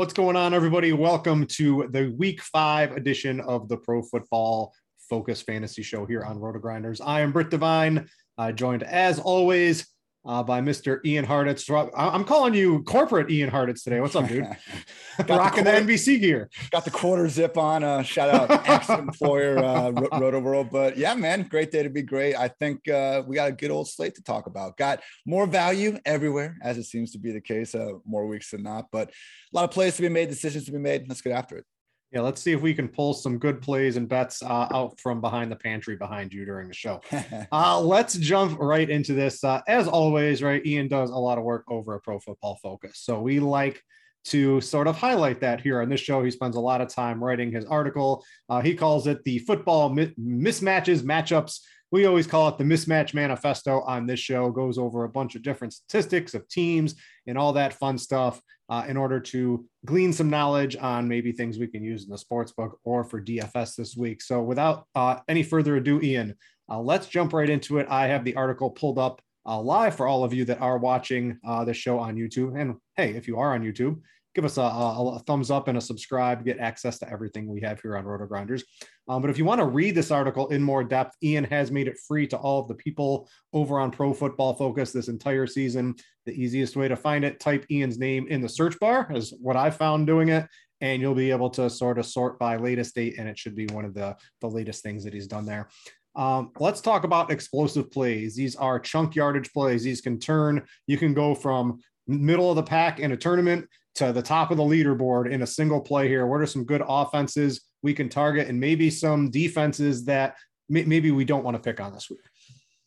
What's going on, everybody? Welcome to the week five edition of the Pro Football Focus Fantasy Show here on RotoGrinders. I am Brit Devine, uh, joined as always uh, by Mr. Ian Hartitz. I'm calling you corporate Ian Hartitz today. What's up, dude? Rocking the, quarter, the, NBC gear. Got the quarter zip on. Uh, shout out ex-employer uh, Rotoworld. But yeah, man, great day to be great. I think uh, we got a good old slate to talk about. Got more value everywhere, as it seems to be the case, uh, more weeks than not. But a lot of plays to be made, decisions to be made. Let's get after it. Yeah, let's see if we can pull some good plays and bets uh, out from behind the pantry behind you during the show. uh, let's jump right into this. Uh, as always, right, Ian does a lot of work over a Pro Football Focus, so we like to sort of highlight that here on this show. He spends a lot of time writing his article. Uh, he calls it the football mi- mismatches, matchups. We always call it the mismatch manifesto on this show. Goes over a bunch of different statistics of teams and all that fun stuff uh, in order to glean some knowledge on maybe things we can use in the sports book or for DFS this week. So, without uh, any further ado, Ian, uh, let's jump right into it. I have the article pulled up uh, live for all of you that are watching uh, the show on YouTube. And hey, if you are on YouTube, give us a, a, a, thumbs up and a subscribe, get access to everything we have here on RotoGrinders. Um, but if you want to read this article in more depth, Ian has made it free to all of the people over on Pro Football Focus this entire season. The easiest way to find it, type Ian's name in the search bar, is what I found doing it. And you'll be able to sort of sort by latest date, and it should be one of the, the latest things that he's done there. Um, let's talk about explosive plays. These are chunk yardage plays. These can turn, you can go from middle of the pack in a tournament to the top of the leaderboard in a single play here? What are some good offenses we can target and maybe some defenses that maybe we don't want to pick on this week?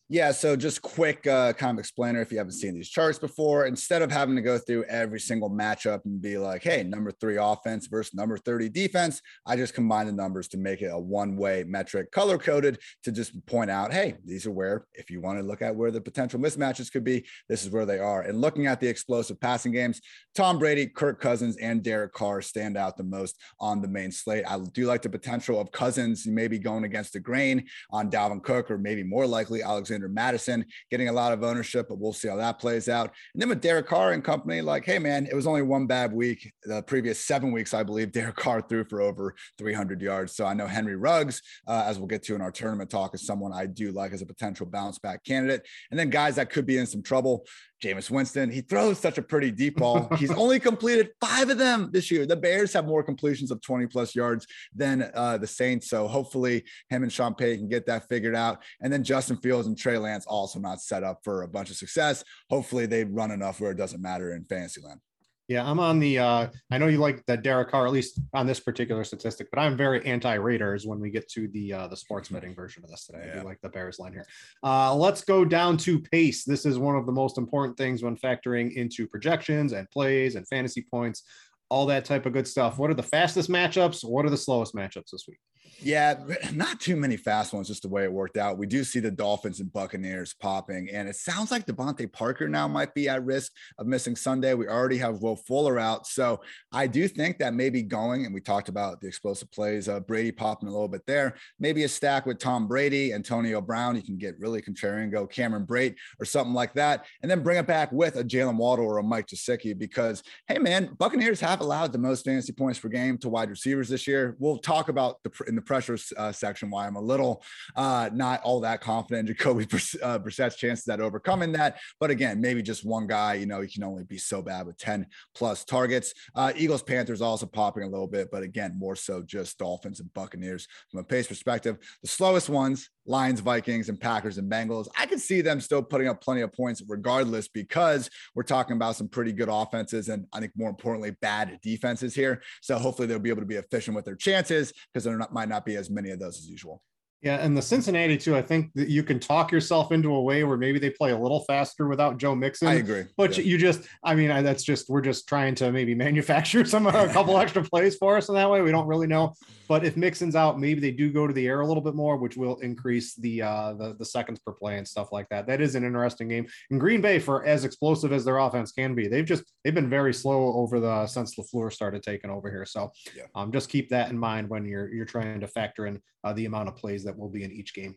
Yeah, so just quick uh, kind of explainer if you haven't seen these charts before, instead of having to go through every single matchup and be like, hey, number three offense versus number 30 defense, I just combine the numbers to make it a one way metric color coded to just point out, hey, these are where, if you want to look at where the potential mismatches could be, this is where they are. And looking at the explosive passing games, Tom Brady, Kirk Cousins, and Derek Carr stand out the most on the main slate. I do like the potential of Cousins maybe going against the grain on Dalvin Cook, or maybe more likely Alexander. Alexander Mattison getting a lot of ownership, but we'll see how that plays out. And then with Derek Carr and company, like, hey, man, it was only one bad week. The previous seven weeks, I believe, Derek Carr threw for over 300 yards. So I know Henry Ruggs, uh, as we'll get to in our tournament talk, is someone I do like as a potential bounce back candidate. And then guys that could be in some trouble. Jameis Winston, he throws such a pretty deep ball. He's only completed five of them this year. The Bears have more completions of 20 plus yards than uh, the Saints. So hopefully him and Sean Payton can get that figured out. And then Justin Fields and Trey Lance also not set up for a bunch of success. Hopefully they run enough where it doesn't matter in fantasy land. Yeah, I'm on the. Uh, I know you like that Derek Carr, at least on this particular statistic, but I'm very anti Raiders when we get to the uh, the sports betting version of this today. Yeah. I do like the Bears line here. Uh, let's go down to pace. This is one of the most important things when factoring into projections and plays and fantasy points, all that type of good stuff. What are the fastest matchups? What are the slowest matchups this week? Yeah, not too many fast ones, just the way it worked out. We do see the Dolphins and Buccaneers popping, and it sounds like DeVante Parker now might be at risk of missing Sunday. We already have Will Fuller out. So I do think that maybe going, and we talked about the explosive plays, uh, Brady popping a little bit there, maybe a stack with Tom Brady, Antonio Brown. You can get really contrarian, go Cameron Brate or something like that, and then bring it back with a Jalen Waddle or a Mike Gesicki because, hey, man, Buccaneers have allowed the most fantasy points per game to wide receivers this year. We'll talk about the in the pressure uh, section why I'm a little uh, not all that confident in Jacoby uh, Brissett's chances at overcoming that. But again, maybe just one guy, you know, he can only be so bad with 10 plus targets. Uh, Eagles, Panthers also popping a little bit, but again, more so just Dolphins and Buccaneers from a pace perspective. The slowest ones, Lions, Vikings, and Packers and Bengals. I could see them still putting up plenty of points regardless because we're talking about some pretty good offenses and I think more importantly, bad defenses here. So hopefully they'll be able to be efficient with their chances because not, might not be as many of those as usual. Yeah, and the Cincinnati too. I think that you can talk yourself into a way where maybe they play a little faster without Joe Mixon. I agree, but yeah. you just, I mean, that's just we're just trying to maybe manufacture some a couple extra plays for us in that way. We don't really know, but if Mixon's out, maybe they do go to the air a little bit more, which will increase the uh the, the seconds per play and stuff like that. That is an interesting game. In Green Bay, for as explosive as their offense can be, they've just they've been very slow over the since LaFleur started taking over here. So yeah. um, just keep that in mind when you're you're trying to factor in uh, the amount of plays that will be in each game.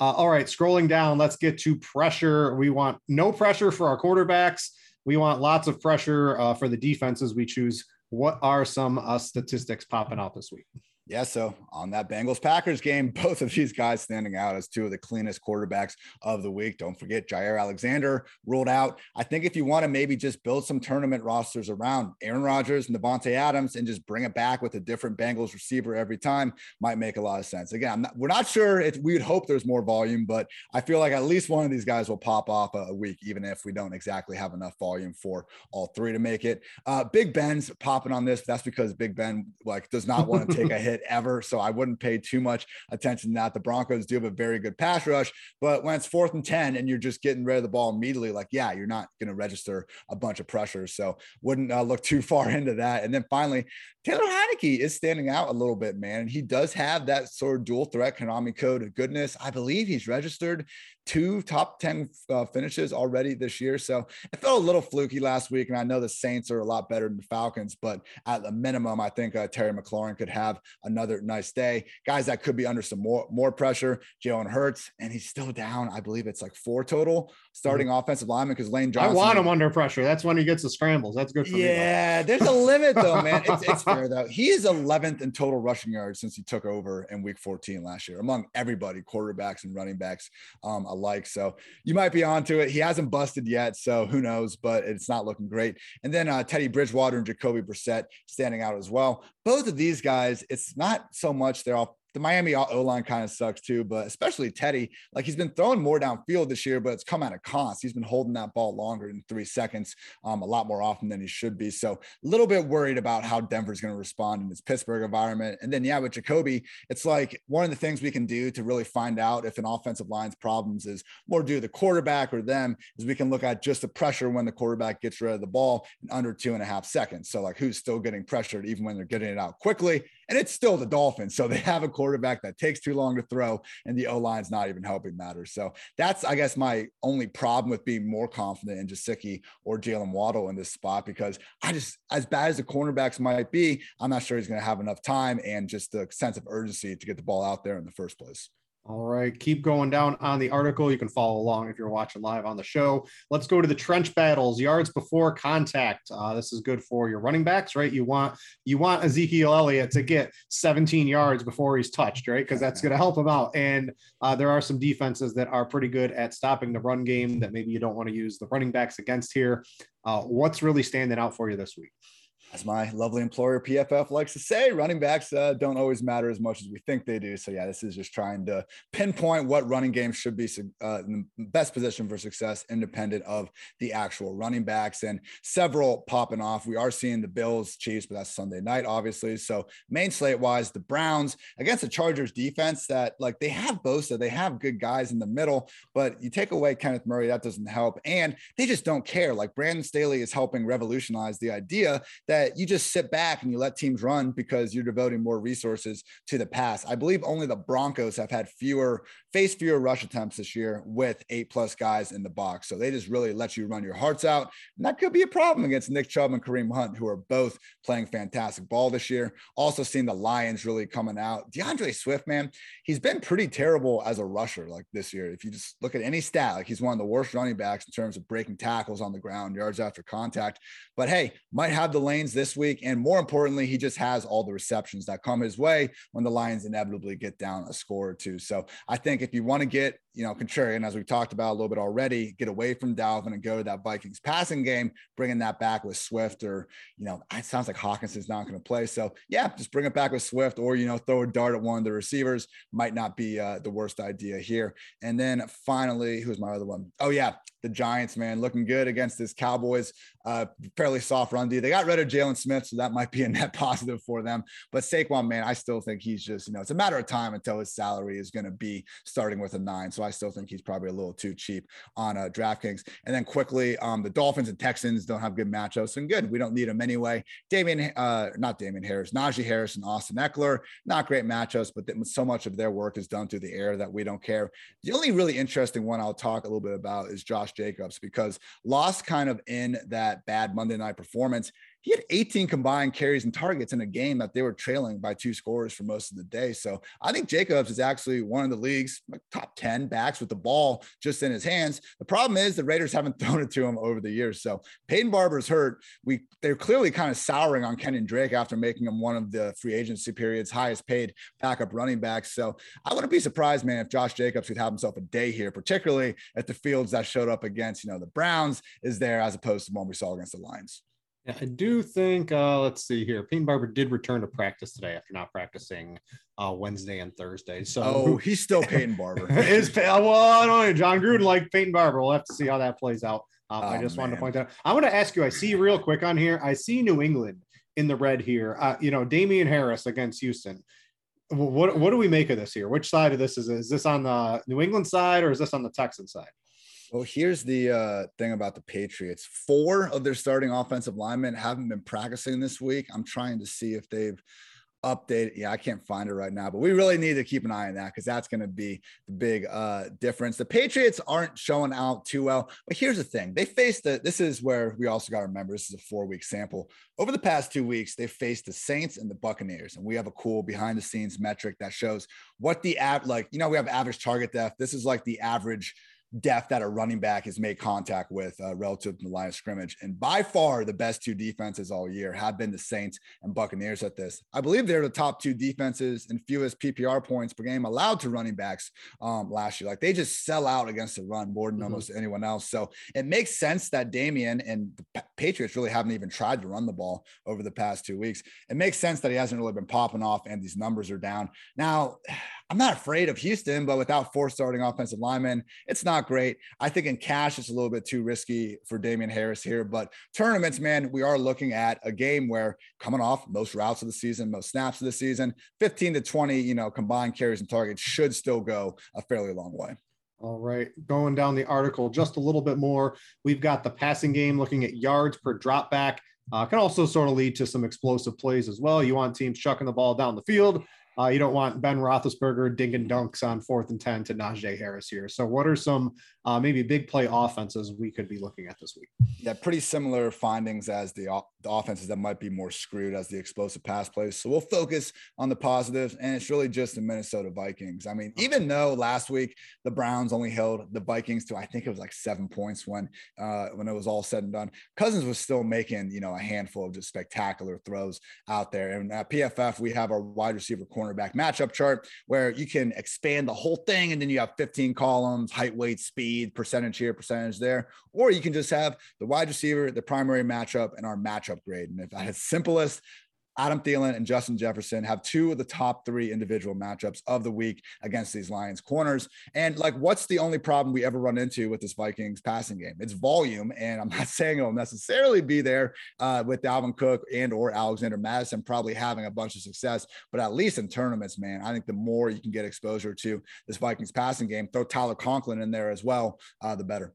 Uh, all right, scrolling down, let's get to pressure. We want no pressure for our quarterbacks. We want lots of pressure uh, for the defenses we choose. What are some uh, statistics popping out this week? Yeah, so on that Bengals Packers game, both of these guys standing out as two of the cleanest quarterbacks of the week. Don't forget Jaire Alexander ruled out. I think if you want to maybe just build some tournament rosters around Aaron Rodgers and Davante Adams and just bring it back with a different Bengals receiver every time might make a lot of sense. Again, not, we're not sure if we would hope there's more volume, but I feel like at least one of these guys will pop off a, a week, even if we don't exactly have enough volume for all three to make it. Uh, Big Ben's popping on this. That's because Big Ben like does not want to take a hit ever. So I wouldn't pay too much attention to that. The Broncos do have a very good pass rush, but when it's fourth and 10 and you're just getting rid of the ball immediately, like, yeah, you're not going to register a bunch of pressure. So wouldn't uh, look too far into that. And then finally, Taylor Heinicke is standing out a little bit, man. He does have that sort of dual threat Konami code of goodness. I believe he's registered two top 10 uh, finishes already this year. So it felt a little fluky last week. And I know the Saints are a lot better than the Falcons, but at the minimum, I think uh, Terry McLaurin could have another nice day. Guys that could be under some more, more pressure, Jalen Hurts, and he's still down. I believe it's like four total starting mm-hmm. offensive lineman because Lane Johnson. I want him under pressure. That's when he gets the scrambles. That's good for yeah, me. Yeah, there's a limit though, man. It's, it's though. He is 11th in total rushing yards since he took over in week 14 last year among everybody, quarterbacks and running backs um, alike. So you might be onto it. He hasn't busted yet, so who knows? But it's not looking great. And then uh, Teddy Bridgewater and Jacoby Brissett standing out as well. Both of these guys, it's not so much they're off the Miami O line kind of sucks too, but especially Teddy, like he's been throwing more downfield this year, but it's come at a cost. He's been holding that ball longer than three seconds, um, a lot more often than he should be. So a little bit worried about how Denver's going to respond in this Pittsburgh environment. And then, yeah, with Jacoby, it's like one of the things we can do to really find out if an offensive line's problems is more due to the quarterback or them is we can look at just the pressure when the quarterback gets rid of the ball in under two and a half seconds. So like who's still getting pressured even when they're getting it out quickly. And it's still the Dolphins. So they have a quarterback that takes too long to throw, and the O line's not even helping matters. So that's, I guess, my only problem with being more confident in Gesicki or Jalen Waddle in this spot because I just, as bad as the cornerbacks might be, I'm not sure he's going to have enough time and just the sense of urgency to get the ball out there in the first place. All right, keep going down on the article. You can follow along if you're watching live on the show. Let's go to the trench battles, yards before contact. Uh, this is good for your running backs, right? You want you want Ezekiel Elliott to get 17 yards before he's touched, right? Because that's going to help him out. And uh, there are some defenses that are pretty good at stopping the run game that maybe you don't want to use the running backs against here. Uh, what's really standing out for you this week? As my lovely employer PFF likes to say, running backs uh, don't always matter as much as we think they do. So yeah, this is just trying to pinpoint what running games should be uh, in the best position for success, independent of the actual running backs. And several popping off. We are seeing the Bills, Chiefs, but that's Sunday night, obviously. So main slate wise, the Browns against the Chargers defense that like they have Bosa, they have good guys in the middle, but you take away Kenneth Murray, that doesn't help, and they just don't care. Like Brandon Staley is helping revolutionize the idea that that you just sit back and you let teams run because you're devoting more resources to the pass. I believe only the Broncos have had fewer face fewer rush attempts this year with eight plus guys in the box. So they just really let you run your hearts out. And that could be a problem against Nick Chubb and Kareem Hunt, who are both playing fantastic ball this year. Also seeing the Lions really coming out. D'Andre Swift, man, he's been pretty terrible as a rusher like this year. If you just look at any stat, like he's one of the worst running backs in terms of breaking tackles on the ground, yards after contact. But hey, might have the lanes this week. And more importantly, he just has all the receptions that come his way when the Lions inevitably get down a score or two. So I think if you want to get you know, contrarian, as we've talked about a little bit already, get away from Dalvin and go to that Vikings passing game, bringing that back with Swift or, you know, it sounds like Hockenson's not going to play. So, yeah, just bring it back with Swift or, you know, throw a dart at one of the receivers might not be uh, the worst idea here. And then finally, who's my other one? Oh, yeah, the Giants, man, looking good against this Cowboys, uh, fairly soft run D. They got rid of Jaylon Smith, so that might be a net positive for them. But Saquon, man, I still think he's just, you know, it's a matter of time until his salary is going to be starting with a nine. So I still think he's probably a little too cheap on uh, DraftKings. And then quickly, um, the Dolphins and Texans don't have good matchups, and good. We don't need them anyway. Damien, uh, not Damien Harris, Najee Harris and Austin Ekeler, not great matchups, but so much of their work is done through the air that we don't care. The only really interesting one I'll talk a little bit about is Josh Jacobs because lost kind of in that bad Monday night performance he had 18 combined carries and targets in a game that they were trailing by two scores for most of the day. So I think Jacobs is actually one of the league's top 10 backs with the ball just in his hands. The problem is the Raiders haven't thrown it to him over the years. So Peyton Barber's hurt. We they're clearly kind of souring on Kenyon Drake after making him one of the free agency period's highest paid backup running backs. So I wouldn't be surprised, man, if Josh Jacobs could have himself a day here, particularly at the fields that showed up against, you know, the Browns is there as opposed to one we saw against the Lions. Yeah, I do think. Uh, let's see here. Peyton Barber did return to practice today after not practicing uh, Wednesday and Thursday. So, oh, he's still Peyton Barber. is well, I don't know. Jon Gruden like Peyton Barber. We'll have to see how that plays out. Um, oh, I just man. wanted to point out. I want to ask you. I see real quick on here. I see New England in the red here. Uh, you know, Damien Harris against Houston. What what do we make of this here? Which side of this is? Is this on the New England side or is this on the Texan side? Well, here's the uh, thing about the Patriots. Four of their starting offensive linemen haven't been practicing this week. I'm trying to see if they've updated. Yeah, I can't find it right now, but we really need to keep an eye on that because that's going to be the big uh, difference. The Patriots aren't showing out too well, but here's the thing: they faced the. This is where we also got to remember this is a four week sample. Over the past two weeks, they faced the Saints and the Buccaneers, and we have a cool behind the scenes metric that shows what the app like. You know, we have average target depth. This is like the average depth that a running back has made contact with uh, relative to the line of scrimmage. And by far, the best two defenses all year have been the Saints and Buccaneers at this. I believe they're the top two defenses and fewest PPR points per game allowed to running backs um, last year. Like they just sell out against the run more than mm-hmm. almost anyone else. So it makes sense that Damien and the Patriots really haven't even tried to run the ball over the past two weeks. It makes sense that he hasn't really been popping off and these numbers are down. Now, I'm not afraid of Houston, but without four starting offensive linemen, it's not great. I think in cash, it's a little bit too risky for Damien Harris here. But tournaments, man, we are looking at a game where coming off most routes of the season, most snaps of the season, 15 to 20, you know, combined carries and targets should still go a fairly long way. All right, going down the article just a little bit more. We've got the passing game looking at yards per drop back. Uh, can also sort of lead to some explosive plays as well. You want teams chucking the ball down the field. Uh, you don't want Ben Roethlisberger digging dunks on fourth and 10 to Najee Harris here. So, what are some uh, maybe big play offenses we could be looking at this week? Yeah, pretty similar findings as the, the offenses that might be more screwed as the explosive pass plays. So, we'll focus on the positives, and it's really just the Minnesota Vikings. I mean, even though last week the Browns only held the Vikings to, I think it was like seven points when uh, when it was all said and done, Cousins was still making, you know, a handful of just spectacular throws out there. And at PFF, we have our wide receiver corner cornerback matchup chart where you can expand the whole thing and then you have 15 columns, height, weight, speed, percentage here, percentage there. Or you can just have the wide receiver, the primary matchup, and our matchup grade. And if that is simplest, Adam Thielen and Justin Jefferson have two of the top three individual matchups of the week against these Lions corners. And like, what's the only problem we ever run into with this Vikings passing game? It's volume. And I'm not saying it'll necessarily be there uh, with Dalvin Cook and or Alexander Mattison probably having a bunch of success, but at least in tournaments, man, I think the more you can get exposure to this Vikings passing game, throw Tyler Conklin in there as well, uh, the better.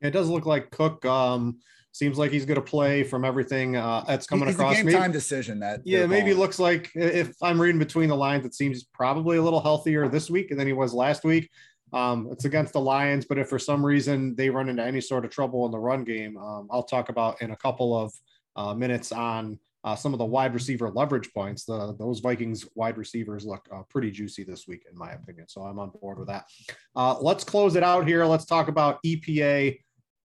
It does look like Cook. Um, seems like he's going to play from everything uh, that's coming He's across. a game Maybe- time decision that yeah, maybe looks like if I'm reading between the lines, it seems probably a little healthier this week than he was last week. Um, it's against the Lions, but if for some reason they run into any sort of trouble in the run game, um, I'll talk about in a couple of uh, minutes on uh, some of the wide receiver leverage points. The those Vikings wide receivers look uh, pretty juicy this week, in my opinion. So I'm on board with that. Uh, let's close it out here. Let's talk about EPA.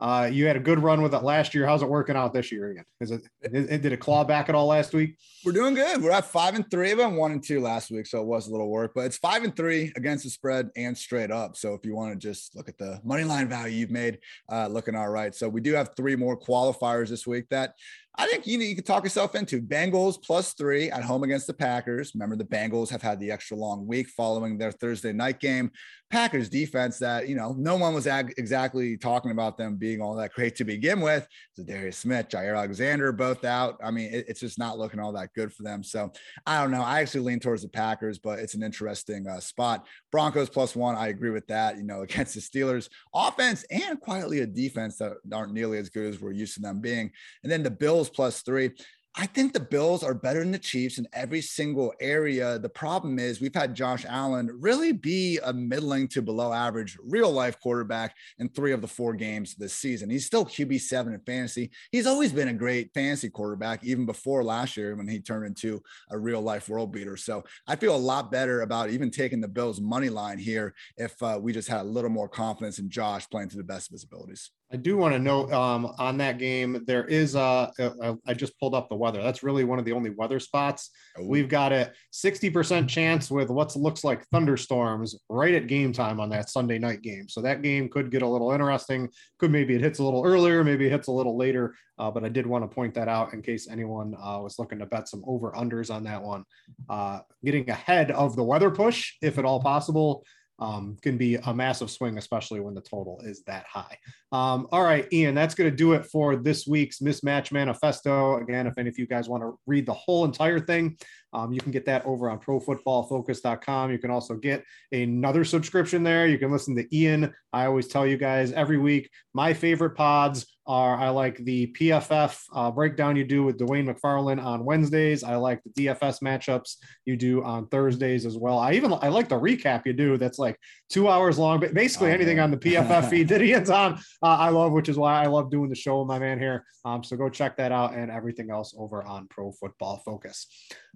Uh, you had a good run with it last year. How's it working out this year again? Is it, did it claw back at all last week? We're doing good. We're at five and three. I've been one and two last week, so it was a little work, but it's five and three against the spread and straight up. So if you want to just look at the money line value you've made, uh, looking all right. So we do have three more qualifiers this week that I think you, you can talk yourself into. Bengals plus three at home against the Packers. Remember, the Bengals have had the extra long week following their Thursday night game. Packers defense that, you know, no one was ag- exactly talking about them being all that great to begin with. So Darius Smith, Jaire Alexander, both out. I mean, it- it's just not looking all that good for them. So I don't know. I actually lean towards the Packers, but it's an interesting uh, spot. Broncos plus one. I agree with that. You know, against the Steelers offense and quietly a defense that aren't nearly as good as we're used to them being. And then the Bills plus three. I think the Bills are better than the Chiefs in every single area. The problem is we've had Josh Allen really be a middling to below average real life quarterback in three of the four games this season. He's still QB seven in fantasy. He's always been a great fantasy quarterback, even before last year when he turned into a real life world beater. So I feel a lot better about even taking the Bills money line here if uh, we just had a little more confidence in Josh playing to the best of his abilities. I do want to note um, on that game, there is uh, uh, I just pulled up the weather. That's really one of the only weather spots. We've got a 60% chance with what looks like thunderstorms right at game time on that Sunday night game. So that game could get a little interesting. Could maybe it hits a little earlier, maybe it hits a little later. Uh, but I did want to point that out in case anyone uh, was looking to bet some over unders on that one. Uh, getting ahead of the weather push, if at all possible um, can be a massive swing, especially when the total is that high. Um, all right, Ian, that's going to do it for this week's Mismatch Manifesto. Again, if any of you guys want to read the whole entire thing, um, you can get that over on profootballfocus.com. You can also get another subscription there. You can listen to Ian. I always tell you guys every week, my favorite pods are I like the PFF uh, breakdown you do with Dwain McFarland on Wednesdays. I like the DFS matchups you do on Thursdays as well. I even I like the recap you do that's like two hours long, but basically Oh, anything man. on the PFF feed that Ian's on, uh, I love, which is why I love doing the show with my man here. Um, so go check that out and everything else over on Pro Football Focus.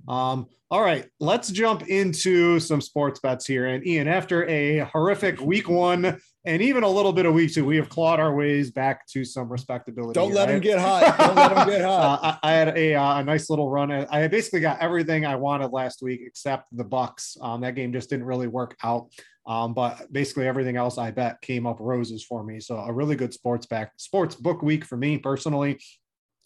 Um, all right, let's jump into some sports bets here. And Ian, after a horrific week one and even a little bit of week two, we have clawed our ways back to some respectability. Don't let him get hot. Don't let him get hot. uh, I, I had a, uh, a nice little run. I I basically got everything I wanted last week except the Bucks. Um, that game just didn't really work out. Um, but basically everything else I bet came up roses for me. So a really good sports back sports book week for me personally.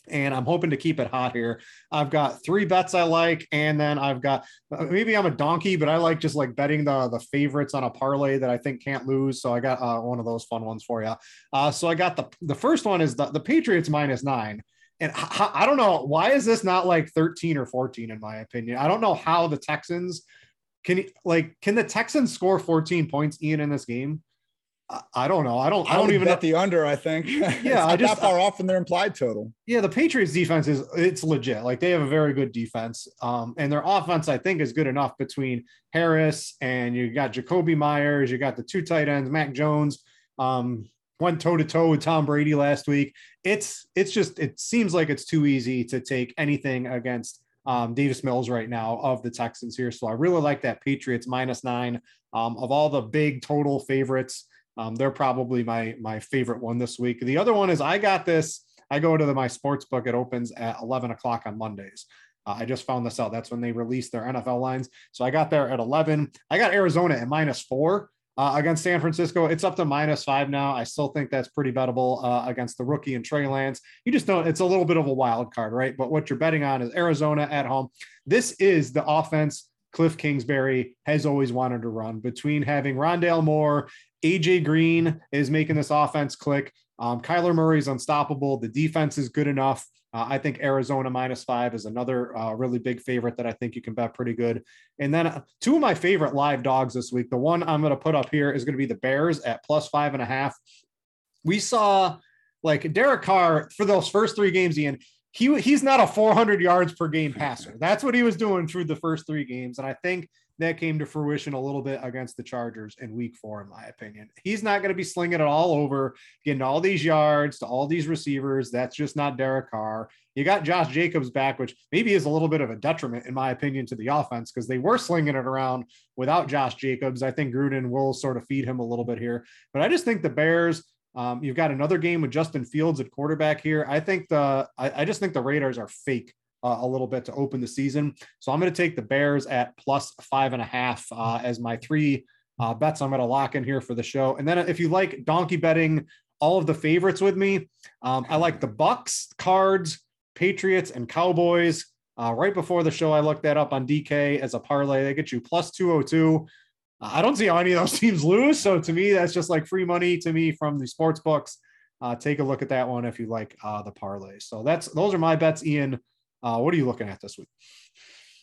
And I'm hoping to keep it hot here. I've got three bets I like, and then I've got uh, maybe I'm a donkey, but I like just like betting the the favorites on a parlay that I think can't lose. So I got uh, one of those fun ones for you. Uh, so I got the the first one is the the Patriots minus nine. And I, I don't know why is this not like 13 or 14 in my opinion. I don't know how the Texans can like can the Texans score 14 points Ian in this game? I, I don't know. I don't. I, I don't even. bet the under. I think. yeah, I I just- that far off from their implied total. Yeah, the Patriots defense is it's legit. Like they have a very good defense. Um, and their offense, I think, is good enough between Harris and you got Jakobi Meyers, you got the two tight ends, Mac Jones, um, went toe to toe with Tom Brady last week. It's it's just it seems like it's too easy to take anything against um, Davis Mills right now of the Texans here. So I really like that Patriots minus nine. Um, of all the big total favorites, um, they're probably my my favorite one this week. The other one is I got this. I go to the, my sports book. It opens at 11 o'clock on Mondays. Uh, I just found this out. That's when they release their NFL lines. So I got there at 11. I got Arizona at minus four uh, against San Francisco. It's up to minus five now. I still think that's pretty bettable uh, against the rookie and Trey Lance. You just know it's a little bit of a wild card, right? But what you're betting on is Arizona at home. This is the offense Cliff Kingsbury has always wanted to run between having Rondale Moore, AJ Green is making this offense click. Um, Kyler Murray is unstoppable. The defense is good enough. Uh, I think Arizona minus five is another uh, really big favorite that I think you can bet pretty good. And then uh, two of my favorite live dogs this week. The one I'm going to put up here is going to be the Bears at plus five and a half we saw like Derek Carr for those first three games, Ian. He he's not a 400 yards per game passer. That's what he was doing through the first three games, and I think that came to fruition a little bit against the Chargers in week four, in my opinion. He's not going to be slinging it all over, getting all these yards to all these receivers. That's just not Derek Carr. You got Josh Jacobs back, which maybe is a little bit of a detriment, in my opinion, to the offense because they were slinging it around without Josh Jacobs. I think Gruden will sort of feed him a little bit here. But I just think the Bears, um, you've got another game with Justin Fields at quarterback here. I think the I, I just think the Raiders are fake uh, a little bit to open the season. So I'm going to take the Bears at plus five and a half uh, as my three uh, bets. I'm going to lock in here for the show. And then if you like donkey betting all of the favorites with me, um, I like the Bucks, Cards, Patriots, and Cowboys. Uh, right before the show, I looked that up on DK as a parlay. They get you plus 202. I don't see how any of those teams lose. So to me, that's just like free money to me from the sports books. Uh, take a look at that one if you like uh, the parlay. So that's those are my bets, Ian. Uh, what are you looking at this week?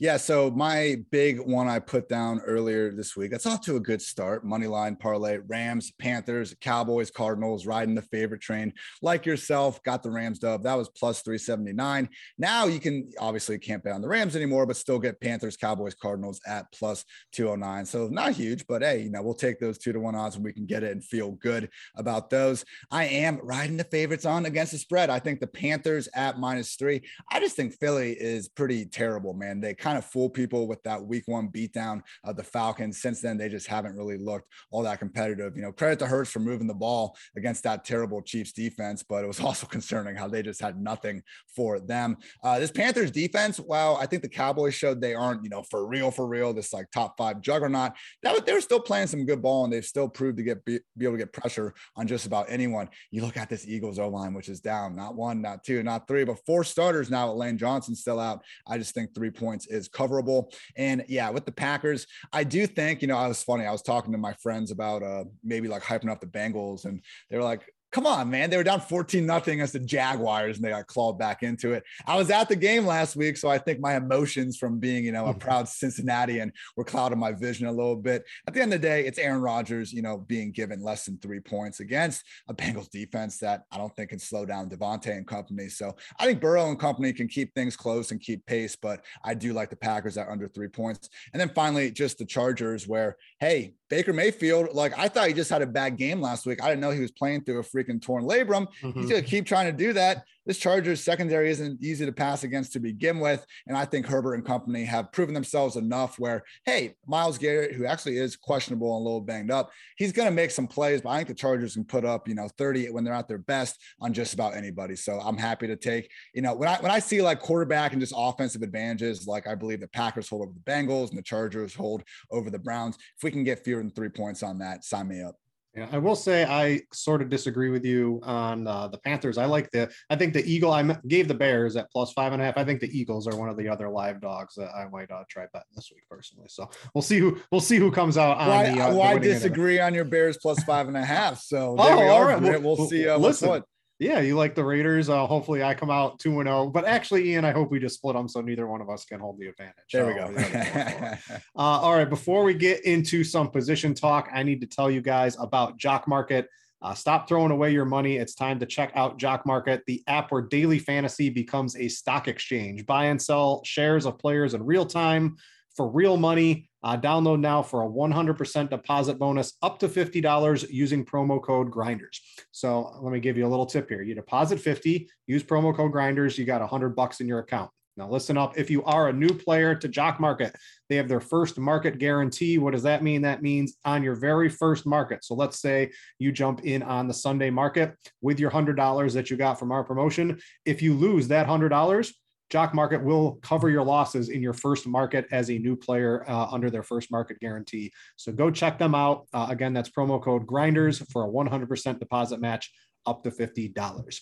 Yeah, so my big one I put down earlier this week. That's off to a good start. Money line parlay, Rams, Panthers, Cowboys, Cardinals, riding the favorite train. Like yourself, got the Rams dub. That was plus 379. Now you can obviously can't bet on the Rams anymore, but still get Panthers, Cowboys, Cardinals at plus 209. So not huge, but hey, you know, we'll take those two to one odds and we can get it and feel good about those. I am riding the favorites on against the spread. I think the Panthers at minus three. I just think Philly is pretty terrible, man. They kind of fool people with that week one beatdown of the Falcons. Since then, they just haven't really looked all that competitive. You know, credit to Hurts for moving the ball against that terrible Chiefs defense, but it was also concerning how they just had nothing for them. Uh, this Panthers defense, well, I think the Cowboys showed they aren't, you know, for real, for real, this like top five juggernaut. That they're still playing some good ball and they've still proved to get be, be able to get pressure on just about anyone. You look at this Eagles O line, which is down, not one, not two, not three, but four starters now with Lane Johnson still out. I just think three points is coverable. And yeah, with the Packers, I do think, you know, I was funny. I was talking to my friends about uh maybe like hyping up the Bengals, and they were like, come on, man. They were down 14 nothing against the Jaguars and they got clawed back into it. I was at the game last week, so I think my emotions from being, you know, a mm-hmm. proud Cincinnatian were clouding my vision a little bit. At the end of the day, it's Aaron Rodgers, you know, being given less than three points against a Bengals defense that I don't think can slow down Davante and company. So I think Burrow and company can keep things close and keep pace, but I do like the Packers at under three points. And then finally, just the Chargers, where, hey, Baker Mayfield, like I thought he just had a bad game last week. I didn't know he was playing through a freaking torn labrum. Mm-hmm. He's going to keep trying to do that. This Chargers secondary isn't easy to pass against to begin with. And I think Herbert and company have proven themselves enough where, hey, Myles Garrett, who actually is questionable and a little banged up, he's going to make some plays, but I think the Chargers can put up, you know, 30 when they're at their best on just about anybody. So I'm happy to take, you know, when I when I see like quarterback and just offensive advantages, like I believe the Packers hold over the Bengals and the Chargers hold over the Browns. If we can get fewer than three points on that, sign me up. Yeah, I will say I sort of disagree with you on uh, the Panthers. I like the. I think the Eagle. I gave the Bears at plus five and a half. I think the Eagles are one of the other live dogs that I might uh, try betting this week personally. So we'll see who we'll see who comes out on well, the. Uh, well, I disagree on your Bears plus five and a half. So oh, all right. We'll, we'll see. Uh, listen, what yeah, you like the Raiders. Uh, hopefully, I come out two and zero. But actually, Ian, I hope we just split them so neither one of us can hold the advantage. There we go. uh, all right, before we get into some position talk, I need to tell you guys about Jock Market. Uh, stop throwing away your money. It's time to check out Jock Market, the app where daily fantasy becomes a stock exchange. Buy and sell shares of players in real time for real money. Uh, download now for a 100% deposit bonus up to $50 using promo code grinders. So let me give you a little tip here. You deposit 50, use promo code grinders, you got 100 bucks in your account. Now listen up. If you are a new player to Jock Market, they have their first market guarantee. What does that mean? That means on your very first market. So let's say you jump in on the Sunday market with your $100 that you got from our promotion. If you lose that $100, Jock Market will cover your losses in your first market as a new player uh, under their first market guarantee. So go check them out. Uh, again, that's promo code grinders for a 100% deposit match up to $50.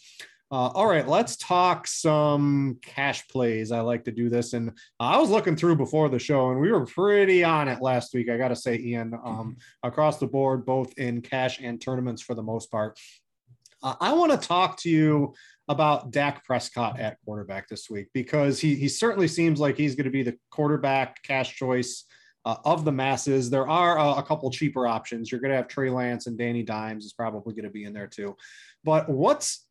Uh, all right, let's talk some cash plays. I like to do this, and I was looking through before the show, and we were pretty on it last week. I got to say, Ian, um, mm-hmm. across the board, both in cash and tournaments for the most part. Uh, I want to talk to you about Dak Prescott at quarterback this week because he he certainly seems like he's going to be the quarterback cash choice uh, of the masses. There are uh, a couple cheaper options. You're going to have Trey Lance and Danny Dimes is probably going to be in there too. But what's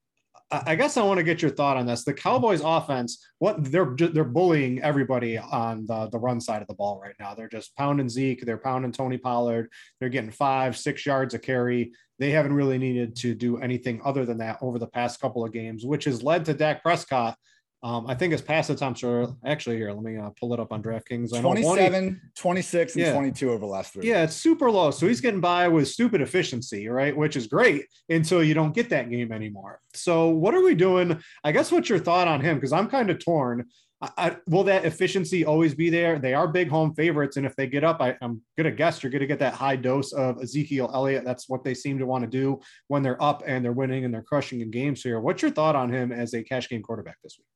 I guess I want to get your thought on this. The Cowboys offense, what they're they're bullying everybody on the, the run side of the ball right now. They're just pounding Zeke, they're pounding Tony Pollard, they're getting five, six yards a carry. They haven't really needed to do anything other than that over the past couple of games, which has led to Dak Prescott um, I think his pass attempts are actually here. Let me uh, pull it up on DraftKings. 27, 26, and yeah. 22 over the last three. Yeah, it's super low. So he's getting by with stupid efficiency, right? Which is great until you don't get that game anymore. So what are we doing? I guess what's your thought on him? Because I'm kind of torn. I, I, will that efficiency always be there? They are big home favorites, and if they get up, I, am gonna guess you're gonna get that high dose of Ezekiel Elliott. That's what they seem to want to do when they're up and they're winning and they're crushing in games here. What's your thought on him as a cash game quarterback this week?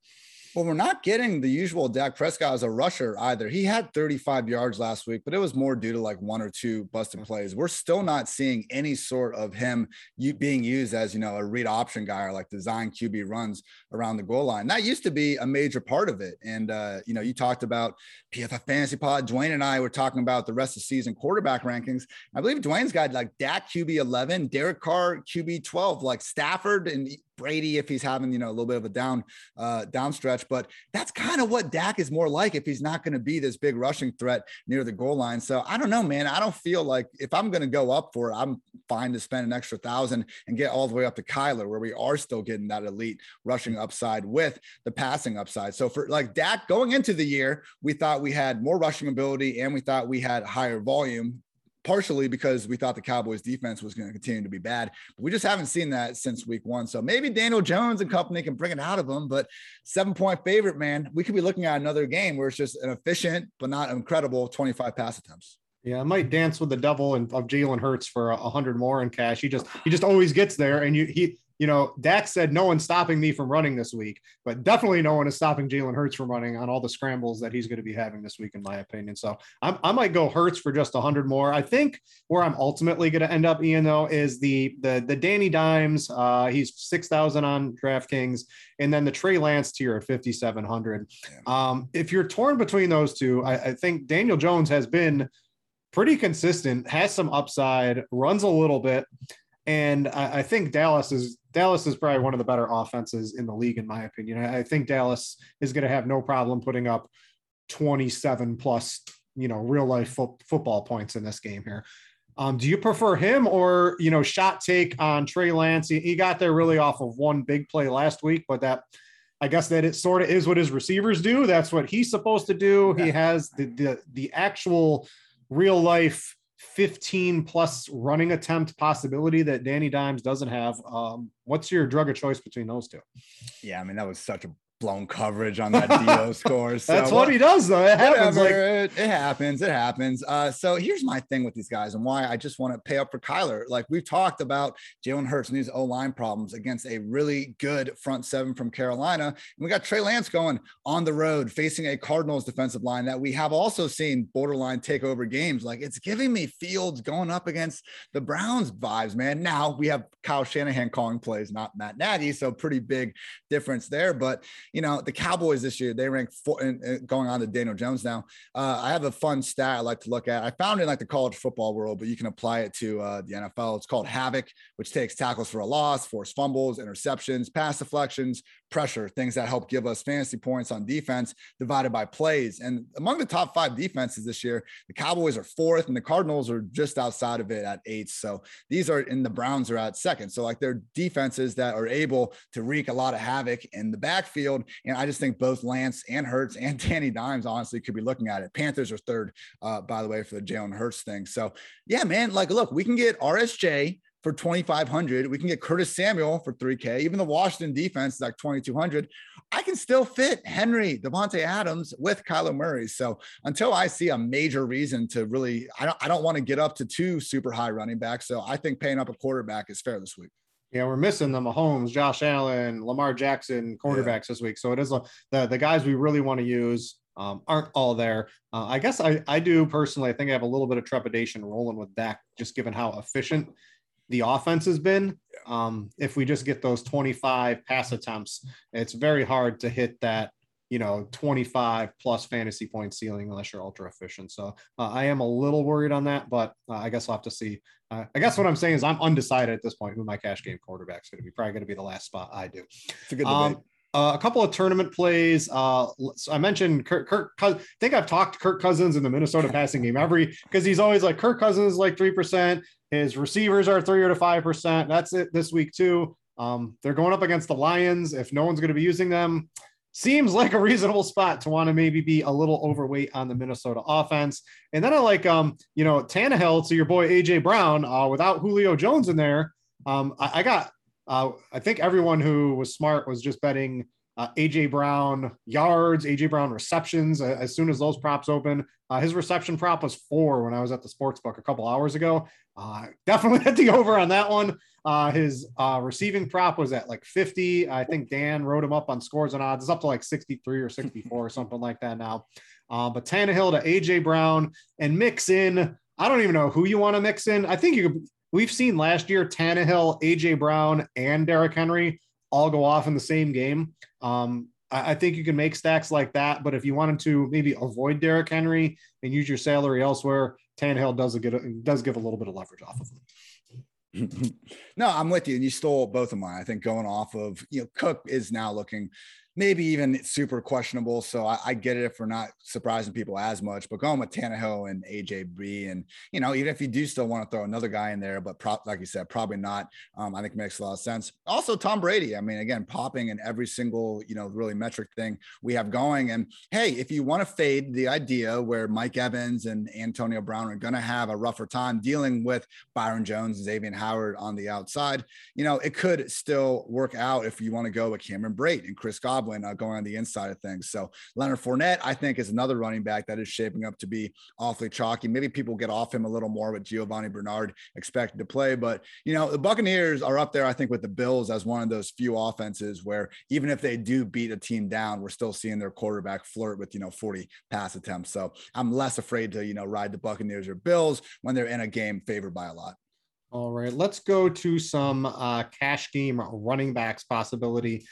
Well, we're not getting the usual Dak Prescott as a rusher either. He had 35 yards last week, but it was more due to like one or two busted plays. We're still not seeing any sort of him being used as, you know, a read option guy or like design QB runs around the goal line. That used to be a major part of it. And, uh, you know, you talked about PFF Fantasy Pod. Dwain and I were talking about the rest of the season quarterback rankings. I believe Dwain's got like Dak QB 11, Derek Carr QB 12, like Stafford and Brady if he's having, you know, a little bit of a down uh down stretch. But that's kind of what Dak is more like if he's not going to be this big rushing threat near the goal line. So I don't know, man. I don't feel like if I'm going to go up for it, I'm fine to spend an extra thousand and get all the way up to Kyler, where we are still getting that elite rushing upside with the passing upside. So for like Dak going into the year, we thought we had more rushing ability and we thought we had higher volume partially because we thought the Cowboys defense was going to continue to be bad. But we just haven't seen that since week one. So maybe Daniel Jones and company can bring it out of them. But seven point favorite, man, we could be looking at another game where it's just an efficient but not incredible 25 pass attempts. Yeah, I might dance with the devil and of Jalen Hurts for a hundred more in cash. He just he just always gets there, and you he you know, Dak said no one's stopping me from running this week, but definitely no one is stopping Jalen Hurts from running on all the scrambles that he's going to be having this week, in my opinion. So I'm, i might go Hurts for just 100 more. I think where I'm ultimately going to end up, Ian, though, is the the the Danny Dimes. Uh, he's 6,000 on DraftKings, and then the Trey Lance tier at 5,700. Um, if you're torn between those two, I, I think Daniel Jones has been pretty consistent, has some upside, runs a little bit. And I, I, think Dallas is Dallas is probably one of the better offenses in the league, in my opinion. I, I think Dallas is going to have no problem putting up 27 plus, you know, real life fo- football points in this game here. Um, do you prefer him or you know shot take on Trey Lance? He, he, got there really off of one big play last week, but that I guess that it sort of is what his receivers do. That's what he's supposed to do. Yeah. He has the, the the actual real life 15 plus running attempt possibility that Danny Dimes doesn't have. Um, what's your drug of choice between those two? Yeah, I mean, that was such a blown coverage on that DO score. So That's what he does, though. It happens. Like... It, it, happens. It happens. Uh, so here's my thing with these guys and why I just want to pay up for Kyler. Like we've talked about Jalen Hurts and these O line problems against a really good front seven from Carolina. And we got Trey Lance going on the road facing a Cardinals defensive line that we have also seen borderline take over games. Like it's giving me Fields going up against the Browns vibes, man. Now we have Kyle Shanahan calling plays, not Matt Nagy. So pretty big difference there. But you know, the Cowboys this year, they rank four, and going on to Daniel Jones now. Uh, I have a fun stat I like to look at. I found it in like the college football world, but you can apply it to uh, the NFL. It's called Havoc, which takes tackles for a loss, forced fumbles, interceptions, pass deflections, pressure, things that help give us fantasy points on defense divided by plays. And among the top five defenses this year, the Cowboys are fourth and the Cardinals are just outside of it at eighth. So these are, and the Browns are at second. So like they're defenses that are able to wreak a lot of havoc in the backfield. And I just think both Lance and Hurts and Danny Dimes honestly could be looking at it. Panthers are third, uh, by the way, for the Jalen Hurts thing. So yeah, man, like look, we can get RSJ for 2500 we can get curtis samuel for 3k even the washington defense is like 2200 i can still fit henry davante adams with kyler murray so until i see a major reason to really i don't, I don't want to get up to two super high running backs so i think paying up a quarterback is fair this week yeah, we're missing the Mahomes, Josh Allen, Lamar Jackson quarterbacks yeah. this week. So it is a, the the guys we really want to use um, aren't all there. Uh, I guess I I do personally. I think I have a little bit of trepidation rolling with Dak, just given how efficient the offense has been. Um, if we just get those 25 pass attempts, it's very hard to hit that you know 25 plus fantasy point ceiling unless you're ultra efficient. So uh, I am a little worried on that, but uh, I guess we'll have to see. Uh, I guess what I'm saying is I'm undecided at this point who my cash game quarterback is going to be. Probably going to be the last spot I do. It's a good debate. Um, uh, a couple of tournament plays. Uh, so I mentioned Kirk, Kirk. I think I've talked Kirk Cousins in the Minnesota passing game every because he's always like Kirk Cousins like three percent. His receivers are three or to five percent. That's it this week too. Um, they're going up against the Lions. If no one's going to be using them, seems like a reasonable spot to want to maybe be a little overweight on the Minnesota offense. And then I like, um, you know, Tannehill to your boy AJ Brown uh, without Julio Jones in there. Um, I, I got uh, I think everyone who was smart was just betting uh, AJ Brown yards, AJ Brown receptions. Uh, as soon as those props open, uh, his reception prop was four when I was at the sports book a couple hours ago. Uh, definitely hit the over on that one. Uh, his uh, receiving prop was at like 50. I think Dan wrote him up on scores and odds. It's up to like 63 or 64 or something like that now. but Tannehill to AJ Brown and mix in. I don't even know who you want to mix in. I think you could We've seen last year Tannehill, AJ Brown, and Derrick Henry all go off in the same game. Um, I, I, think you can make stacks like that, but if you wanted to maybe avoid Derrick Henry and use your salary elsewhere, Tannehill does get does give a little bit of leverage off of him. no, I'm with you. And you stole both of mine. I think going off of, you know, Cook is now looking maybe even super questionable. So I, I, get it if we're not surprising people as much, but going with Tannehill and AJB, and you know, even if you do still want to throw another guy in there, but pro- like you said, probably not. Um, I think makes a lot of sense. Also, Tom Brady. I mean, again, popping in every single you know really metric thing we have going. And hey, if you want to fade the idea where Mike Evans and Antonio Brown are going to have a rougher time dealing with Byron Jones and Xavier Howard on the outside, you know, it could still work out if you want to go with Cameron Brate and Chris Uh, going on the inside of things. So Leonard Fournette, I think, is another running back that is shaping up to be awfully chalky. Maybe people get off him a little more with Giovani Bernard expected to play, but you know the Buccaneers are up there. I think with the Bills as one of those few offenses where even if they do beat a team down, we're still seeing their quarterback flirt with you know 40 pass attempts. So I'm less afraid to you know ride the Buccaneers or Bills when they're in a game favored by a lot. All right, let's go to some uh, cash game running backs possibility.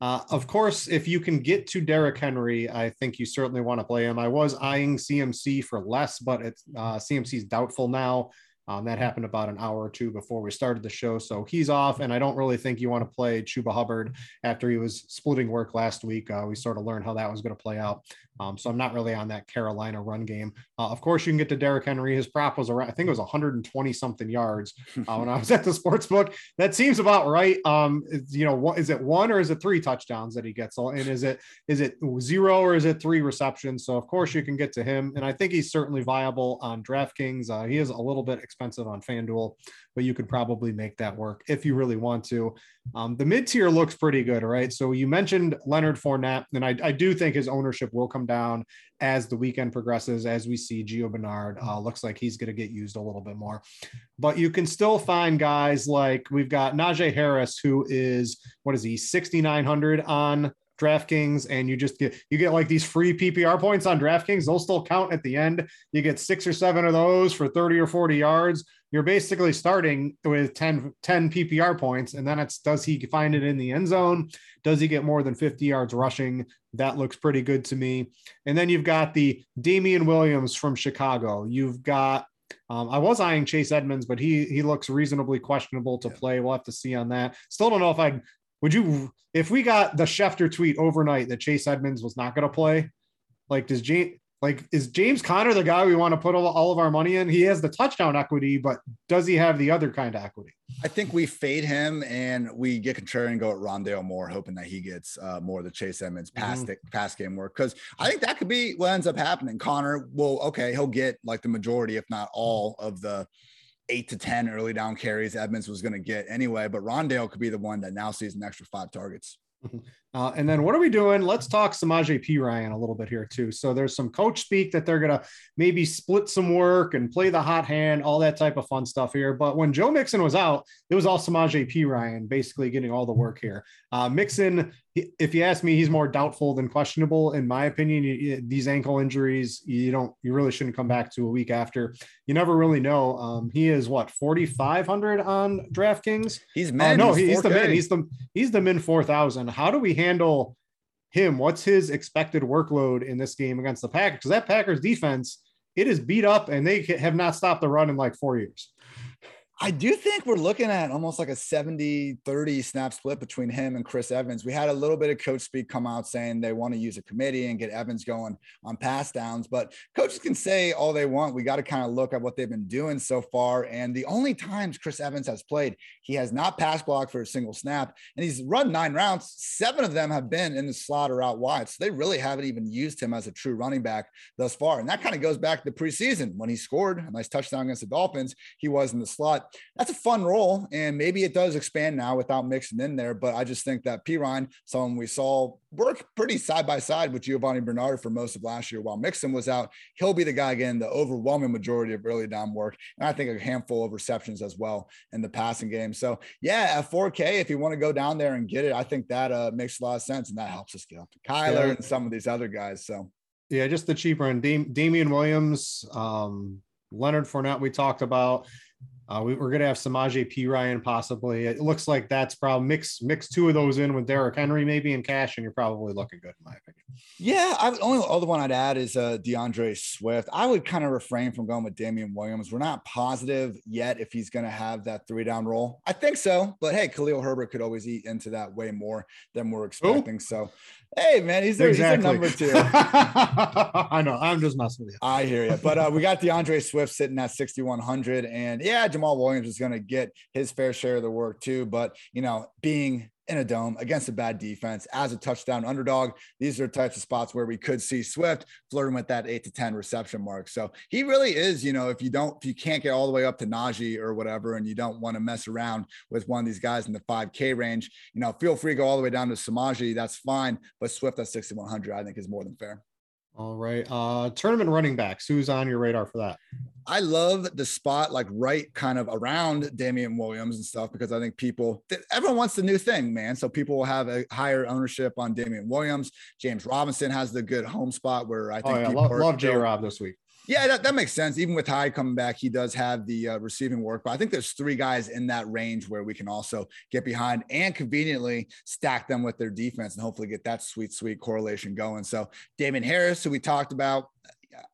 Uh, of course, if you can get to Derrick Henry, I think you certainly want to play him. I was eyeing CMC for less, but it's uh, CMC is doubtful now. Um, that happened about an hour or two before we started the show. So he's off, and I don't really think you want to play Chuba Hubbard after he was splitting work last week. Uh, we sort of learned how that was going to play out. Um, so I'm not really on that Carolina run game. Uh, of course, you can get to Derrick Henry. His prop was around, I think it was 120 something yards uh, when I was at the sports book. That seems about right. Um, you know, what is it one or is it three touchdowns that he gets? And is it is it zero or is it three receptions? So of course you can get to him, and I think he's certainly viable on DraftKings. Uh, he is a little bit expensive on FanDuel, but you could probably make that work if you really want to. Um, the mid tier looks pretty good, right? So you mentioned Leonard Fournette, and I, I, do think his ownership will come down as the weekend progresses, as we see Gio Bernard uh, looks like he's going to get used a little bit more. But you can still find guys like we've got Najee Harris, who is what is he, 6,900 on DraftKings and you just get you get like these free PPR points on DraftKings. They'll still count at the end. You get six or seven of those for 30 or 40 yards. You're basically starting with 10, 10 PPR points. And then it's does he find it in the end zone? Does he get more than 50 yards rushing? That looks pretty good to me. And then you've got the Damien Williams from Chicago. You've got um, I was eyeing Chase Edmonds, but he he looks reasonably questionable to play. We'll have to see on that. Still don't know if I'd would you, if we got the Schefter tweet overnight that Chase Edmonds was not going to play, like does James, like is James Conner the guy we want to put all, of our money in? He has the touchdown equity, but does he have the other kind of equity? I think we fade him and we get contrarian and go at Rondale Moore, hoping that he gets uh, more of the Chase Edmonds pass, mm-hmm. pass game work. Because I think that could be what ends up happening. Conner will, okay, he'll get like the majority, if not all, of the eight to 10 early down carries Edmonds was going to get anyway. But Rondale could be the one that now sees an extra five targets. Uh, and then what are we doing? Let's talk Samaje Perine a little bit here too. So there's some coach speak that they're gonna maybe split some work and play the hot hand, all that type of fun stuff here. But when Joe Mixon was out, it was all Samaje Perine basically getting all the work here. Uh, Mixon, if you ask me, he's more doubtful than questionable in my opinion. You, these ankle injuries, you don't, you really shouldn't come back to a week after. You never really know. Um, he is what 4,500 on DraftKings. He's uh, no, he's, he's the min. He's the he's the min four thousand. How do we handle him, what's his expected workload in this game against the Packers? Because that Packers defense, it is beat up and they have not stopped the run in like four years. I do think we're looking at almost like a 70 30 snap split between him and Chris Evans. We had a little bit of coach speak come out saying they want to use a committee and get Evans going on pass downs, but coaches can say all they want. We got to kind of look at what they've been doing so far. And the only times Chris Evans has played, he has not pass blocked for a single snap and he's run nine rounds. Seven of them have been in the slot or out wide. So they really haven't even used him as a true running back thus far. And that kind of goes back to the preseason when he scored a nice touchdown against the Dolphins. He was in the slot that's a fun role. And maybe it does expand now without Mixon in there. But I just think that Perine, someone we saw work pretty side by side with Giovani Bernard for most of last year while Mixon was out, he'll be the guy again, the overwhelming majority of early down work. And I think a handful of receptions as well in the passing game. So yeah, at 4K, if you want to go down there and get it, I think that uh, makes a lot of sense. And that helps us get up to Kyler yeah. and some of these other guys. So yeah, just the cheaper and Dam- Damien Williams, um, Leonard Fournette, we talked about. Uh, we, are going to have Samaje Perine possibly. It looks like that's probably mix mix two of those in with Derrick Henry maybe in cash, and you're probably looking good in my opinion. Yeah, I, the only other one I'd add is uh, D'Andre Swift. I would kind of refrain from going with Damien Williams. We're not positive yet if he's going to have that three down role. I think so, but hey, Khalil Herbert could always eat into that way more than we're expecting. Ooh. So Hey man, he's their, exactly. he's number two. I know. I'm just messing with you. I hear you. But uh, we got D'Andre Swift sitting at 6,100, and yeah, Jamaal Williams is going to get his fair share of the work too. But you know, being in a dome against a bad defense as a touchdown underdog. These are types of spots where we could see Swift flirting with that eight to 10 reception mark. So he really is, you know, if you don't, if you can't get all the way up to Najee or whatever, and you don't want to mess around with one of these guys in the 5K range, you know, feel free to go all the way down to Samaje. That's fine. But Swift at 6,100, I think is more than fair. All right. Uh tournament running backs. Who's on your radar for that? I love the spot like right kind of around Damien Williams and stuff because I think people everyone wants the new thing, man. So people will have a higher ownership on Damien Williams. James Robinson has the good home spot where I think oh, yeah. love, love J Rob this week. Yeah, that, that makes sense. Even with Hyde coming back, he does have the uh, receiving work. But I think there's three guys in that range where we can also get behind and conveniently stack them with their defense and hopefully get that sweet, sweet correlation going. So Damien Harris, who we talked about,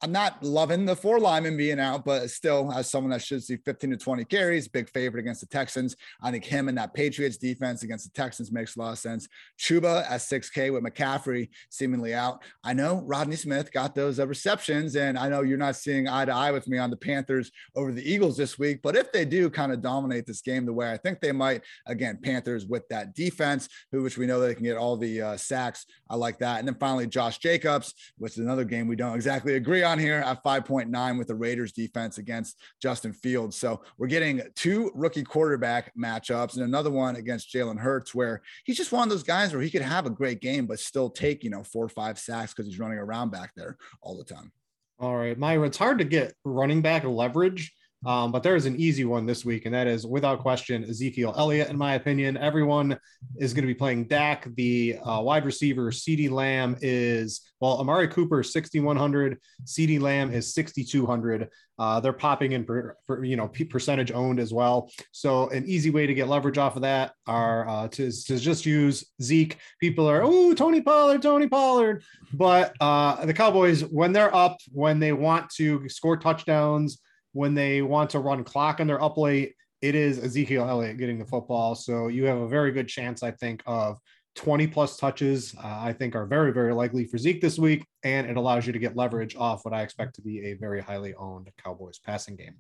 I'm not loving the four linemen being out, but still, as someone that should see 15 to 20 carries, big favorite against the Texans. I think him and that Patriots defense against the Texans makes a lot of sense. Chuba at 6K with McCaffrey seemingly out. I know Rodney Smith got those uh, receptions, and I know you're not seeing eye to eye with me on the Panthers over the Eagles this week, but if they do kind of dominate this game the way I think they might, again, Panthers with that defense, who which we know they can get all the uh, sacks. I like that. And then finally, Josh Jacobs, which is another game we don't exactly agree on here at 5.9 with the Raiders defense against Justin Fields. So we're getting two rookie quarterback matchups and another one against Jalen Hurts, where he's just one of those guys where he could have a great game, but still take, you know, four or five sacks because he's running around back there all the time. All right. Myra, it's hard to get running back leverage. Um, but there is an easy one this week, and that is without question Ezekiel Elliott. In my opinion, everyone is going to be playing Dak. The uh, wide receiver CeeDee Lamb is well, Amari Cooper 6100, CeeDee Lamb is 6200. Uh, they're popping in per, for, you know percentage owned as well. So an easy way to get leverage off of that are uh, to, to just use Zeke. People are oh Tony Pollard, Tony Pollard, but uh, the Cowboys when they're up, when they want to score touchdowns when they want to run clock and they're up late, it is Ezekiel Elliott getting the football. So you have a very good chance, I think, of 20 plus touches, uh, I think are very, very likely for Zeke this week. And it allows you to get leverage off what I expect to be a very highly owned Cowboys passing game.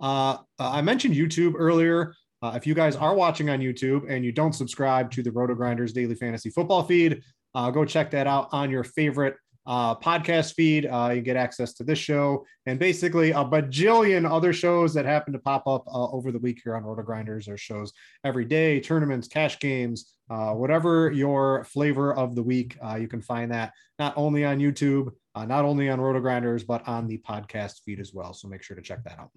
Uh, uh I mentioned YouTube earlier. Uh, if you guys are watching on YouTube and you don't subscribe to the RotoGrinders Daily Fantasy Football feed, uh, go check that out on your favorite uh, podcast feed. Uh, you get access to this show and basically a bajillion other shows that happen to pop up uh, over the week here on RotoGrinders. There's shows every day, tournaments, cash games, uh, whatever your flavor of the week. Uh, you can find that not only on YouTube, uh, not only on RotoGrinders, but on the podcast feed as well. So make sure to check that out.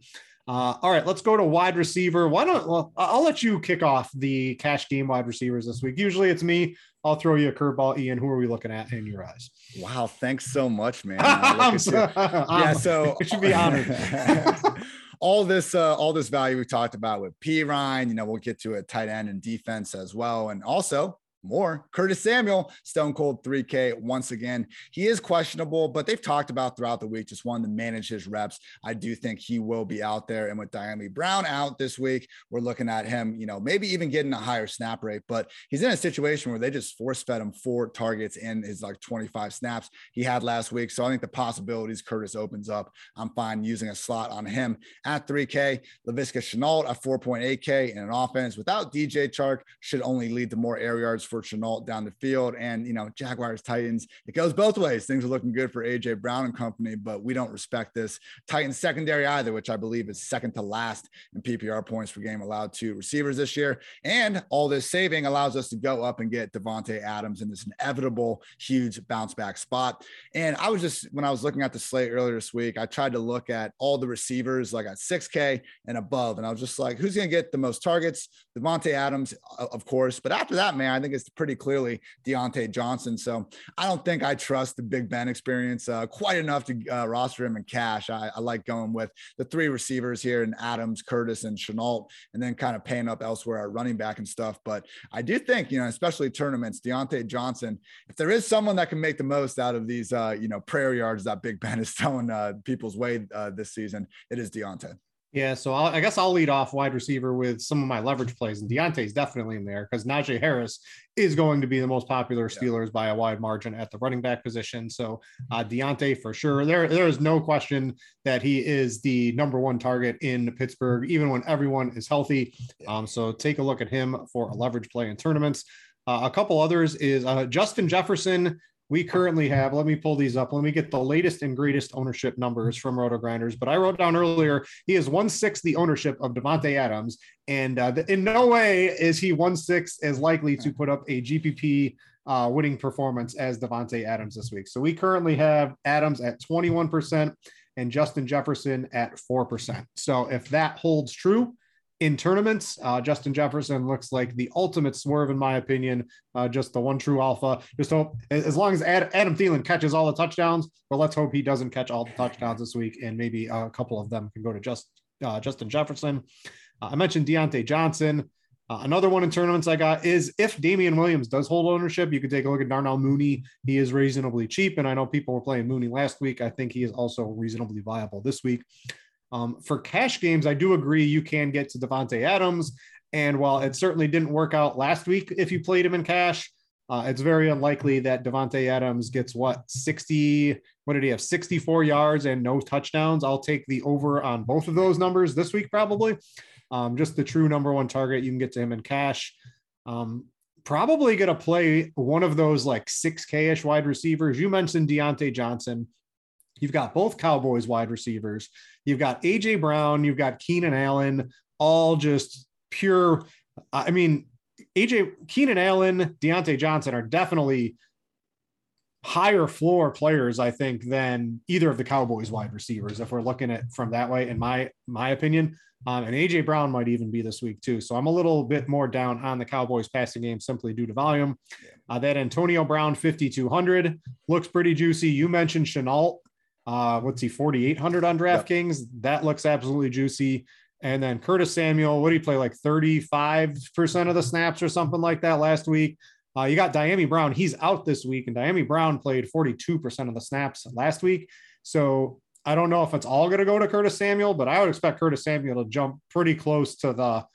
All right, let's go to wide receiver. Why don't well, I'll let you kick off the cash game wide receivers this week. Usually it's me. I'll throw you a curveball, Ian. Who are we looking at in your eyes? Wow, thanks so much, man. yeah, so it should be honored. all this, uh, all this value we talked about with Perine. You know, we'll get to a tight end and defense as well, and also more. Curtis Samuel, Stone Cold 3K once again. He is questionable, but they've talked about throughout the week just wanting to manage his reps. I do think he will be out there. And with Dyami Brown out this week, we're looking at him, you know, maybe even getting a higher snap rate, but he's in a situation where they just force fed him four targets in his like 25 snaps he had last week. So I think the possibilities Curtis opens up. I'm fine using a slot on him at 3K. Laviska Shenault at 4.8K in an offense without DJ Chark should only lead to more air yards for Shenault down the field. And, you know, Jaguars, Titans, it goes both ways. Things are looking good for AJ Brown and company, but we don't respect this Titans secondary either, which I believe is second to last in PPR points per game allowed to receivers this year. And all this saving allows us to go up and get Davante Adams in this inevitable huge bounce back spot. And I was just, when I was looking at the slate earlier this week, I tried to look at all the receivers like at 6K and above. And I was just like, who's going to get the most targets? Davante Adams, of course. But after that, man, I think it's pretty clearly Diontae Johnson. So I don't think I trust the Big Ben experience uh, quite enough to uh, roster him in cash. I, I, like going with the three receivers here and Adams, Curtis, and Shenault, and then kind of paying up elsewhere at running back and stuff. But I do think, you know, especially tournaments, Diontae Johnson, if there is someone that can make the most out of these, uh, you know, prayer yards that Big Ben is throwing uh, people's way uh, this season, it is Diontae. Yeah, so I'll, i guess I'll lead off wide receiver with some of my leverage plays, and Diontae's definitely in there because Najee Harris is going to be the most popular Steelers yeah. by a wide margin at the running back position. So uh, Diontae for sure. There, there is no question that he is the number one target in Pittsburgh, even when everyone is healthy. Um, so take a look at him for a leverage play in tournaments. Uh, a couple others is uh, Justin Jefferson we currently have, let me pull these up. Let me get the latest and greatest ownership numbers from RotoGrinders. But I wrote down earlier, he is one sixth the ownership of Davante Adams. And uh, in no way is he one sixth as likely to put up a GPP uh, winning performance as Davante Adams this week. So we currently have Adams at 21% and Justin Jefferson at 4%. So if that holds true, in tournaments. Uh, Justin Jefferson looks like the ultimate swerve, in my opinion. Uh, just the one true alpha. Just hope, as long as Ad, Adam Thielen catches all the touchdowns, but let's hope he doesn't catch all the touchdowns this week, and maybe a couple of them can go to just uh, Justin Jefferson. Uh, I mentioned Diontae Johnson. Uh, another one in tournaments I got is if Damien Williams does hold ownership, you could take a look at Darnell Mooney. He is reasonably cheap, and I know people were playing Mooney last week. I think he is also reasonably viable this week. Um, for cash games, I do agree you can get to Davante Adams. And while it certainly didn't work out last week if you played him in cash, uh, it's very unlikely that Davante Adams gets what 60. What did he have? 64 yards and no touchdowns. I'll take the over on both of those numbers this week, probably. Um, just the true number one target. You can get to him in cash. Um, probably going to play one of those like 6K ish wide receivers. You mentioned Diontae Johnson. You've got both Cowboys wide receivers. You've got AJ Brown. You've got Keenan Allen, all just pure. I mean, AJ Keenan Allen, Diontae Johnson are definitely higher floor players, I think, than either of the Cowboys wide receivers. If we're looking at from that way, in my my opinion, um, and AJ Brown might even be this week too. So I'm a little bit more down on the Cowboys passing game simply due to volume. Uh, that Antonio Brown 5200 looks pretty juicy. You mentioned Shenault. Uh, what's he, 4,800 on DraftKings? Yep. That looks absolutely juicy. And then Curtis Samuel, what did he play? Like 35% of the snaps or something like that last week. Uh, you got Dyami Brown. He's out this week, and Dyami Brown played 42% of the snaps last week. So I don't know if it's all going to go to Curtis Samuel, but I would expect Curtis Samuel to jump pretty close to the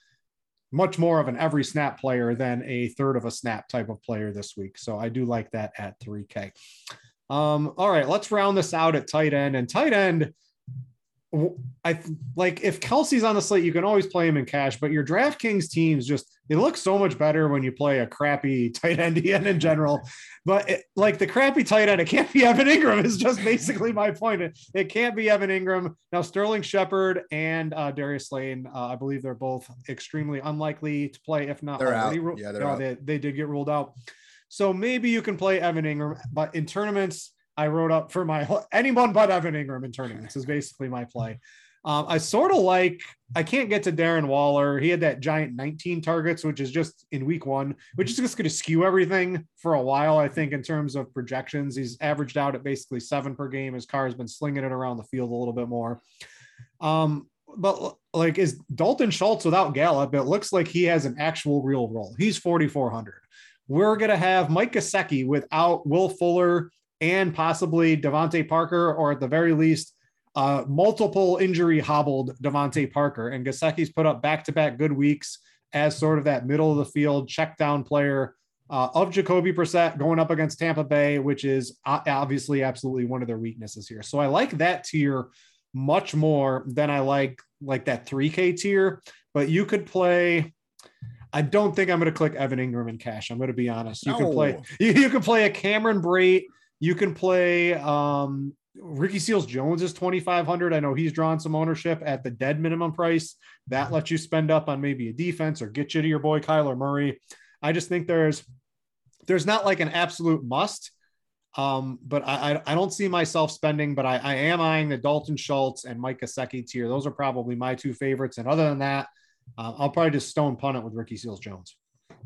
much more of an every snap player than a third of a snap type of player this week. So I do like that at 3K. Um, all right, let's round this out at tight end. And tight end, I like if Kelce's on the slate, you can always play him in cash, but your DraftKings teams just they look so much better when you play a crappy tight end in general. But it, like the crappy tight end, it can't be Evan Engram, Is just basically my point. It, it can't be Evan Engram. now. Sterling Shepard and uh, Darius Lane, uh, I believe they're both extremely unlikely to play, if not they're. Out. yeah, they're no, out. They, they did get ruled out. So maybe you can play Evan Engram, but in tournaments, I wrote up for my anyone but Evan Ingram in tournaments is basically my play. Um, I sort of like I can't get to Darren Waller. He had that giant 19 targets, which is just in week one, which is just going to skew everything for a while. I think in terms of projections, he's averaged out at basically seven per game. His car has been slinging it around the field a little bit more. Um, but like is Dalton Schultz without Gallup? It looks like he has an actual real role. He's 4,400 we're going to have Mike Gesicki without Will Fuller and possibly DeVante Parker, or at the very least, uh, multiple injury hobbled DeVante Parker. And Gesicki's put up back to back good weeks as sort of that middle of the field check down player uh, of Jacoby Brissett going up against Tampa Bay, which is obviously absolutely one of their weaknesses here. So I like that tier much more than I like like that 3K tier. But you could play. I don't think I'm going to click Evan Engram in cash. I'm going to be honest. You no. can play. You, you can play a Cameron Brate. You can play um, Ricky Seals Jones is 2,500. I know he's drawn some ownership at the dead minimum price. That lets you spend up on maybe a defense or get you to your boy Kyler Murray. I just think there's there's not like an absolute must. Um, but I, I don't see myself spending, but I, I am eyeing the Dalton Schultz and Mike Gesicki tier. Those are probably my two favorites. And other than that, uh, I'll probably just stone punt it with Ricky Seals Jones.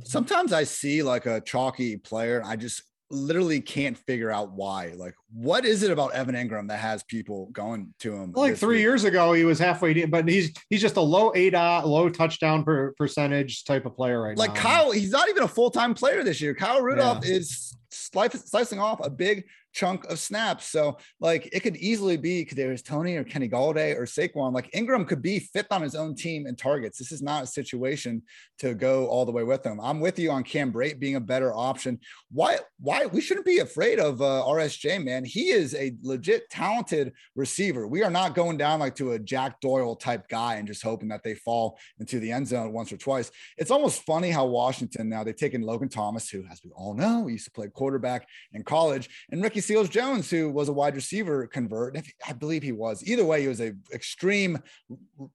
Sometimes I see like a chalky player. I just literally can't figure out why. Like, what is it about Evan Engram that has people going to him? Like three week? years ago, he was halfway, but he's he's just a low A dot, low touchdown per percentage type of player right like now. Like Kyle, he's not even a full time player this year. Kyle Rudolph yeah. is slicing off a big chunk of snaps. So like it could easily be Kadarius Toney or Kenny Golladay or Saquon. Like Engram could be fifth on his own team in targets. This is not a situation to go all the way with him. I'm with you on Cam Brate being a better option. Why? Why we shouldn't be afraid of uh, RSJ, man. He is a legit talented receiver. We are not going down like to a Jack Doyle type guy and just hoping that they fall into the end zone once or twice. It's almost funny how Washington now they've taken Logan Thomas, who, as we all know, used to play quarterback in college, and Ricky Seals Jones, who was a wide receiver convert. I believe he was. Either way, he was a extreme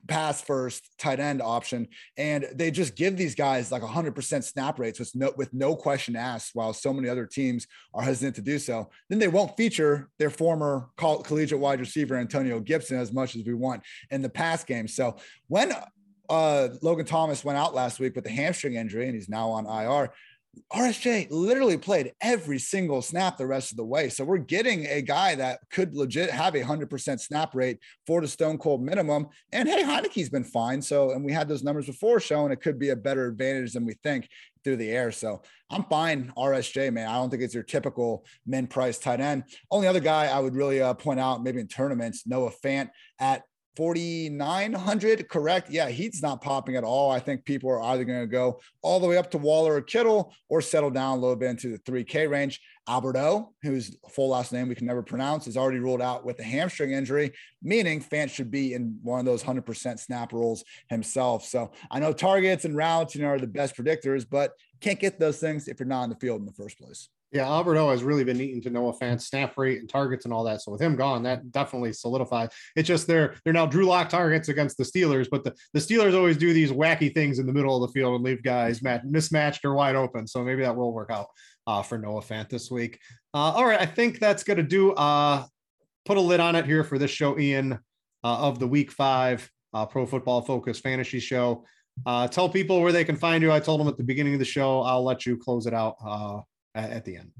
pass first tight end option, and they just give these guys like 100% snap rates with no with no question asked. While so many other teams are hesitant to do so, then they won't feature their former collegiate wide receiver Antonio Gibson as much as we want in the pass game. So when uh, Logan Thomas went out last week with a hamstring injury and he's now on IR. RSJ literally played every single snap the rest of the way. So we're getting a guy that could legit have a 100% snap rate for the Stone Cold minimum. And hey, Heinicke's been fine. So, and we had those numbers before showing it could be a better advantage than we think through the air. So I'm fine RSJ, man. I don't think it's your typical min price tight end. Only other guy I would really uh, point out, maybe in tournaments, Noah Fant at 4,900, correct? Yeah, he's not popping at all. I think people are either going to go all the way up to Waller or Kittle or settle down a little bit into the 3K range. Albert O, whose full last name we can never pronounce, is already ruled out with a hamstring injury, meaning Fant should be in one of those 100% snap roles himself. So I know targets and routes you know, are the best predictors, but can't get those things if you're not in the field in the first place. Yeah, Albert O has really been needing to Noah Fant snap rate and targets and all that. So with him gone, that definitely solidified. It's just they're they're now Drew Lock targets against the Steelers, but the, the Steelers always do these wacky things in the middle of the field and leave guys match, mismatched or wide open. So maybe that will work out uh, for Noah Fant this week. Uh, all right, I think that's gonna do. Uh, put a lid on it here for this show, Ian, uh, of the Week Five uh, Pro Football Focus Fantasy Show. Uh, tell people where they can find you. I told them at the beginning of the show. I'll let you close it out at the end.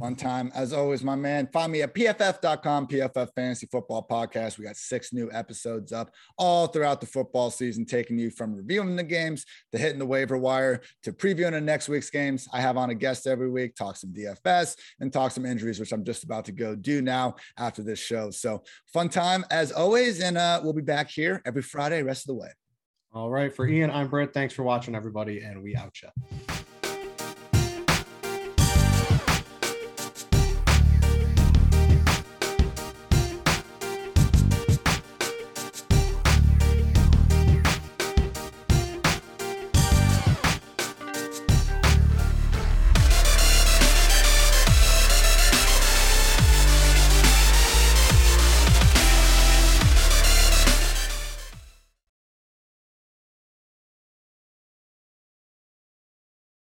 One time, as always, my man. Find me at pff.com, PFF Fantasy Football Podcast. We got six new episodes up all throughout the football season, taking you from reviewing the games to hitting the waiver wire to previewing the next week's games. I have on a guest every week, talk some DFS and talk some injuries, which I'm just about to go do now after this show. So fun time as always. And uh, we'll be back here every Friday, rest of the way. All right. For Ian, I'm Brit. Thanks for watching, everybody, and we out you.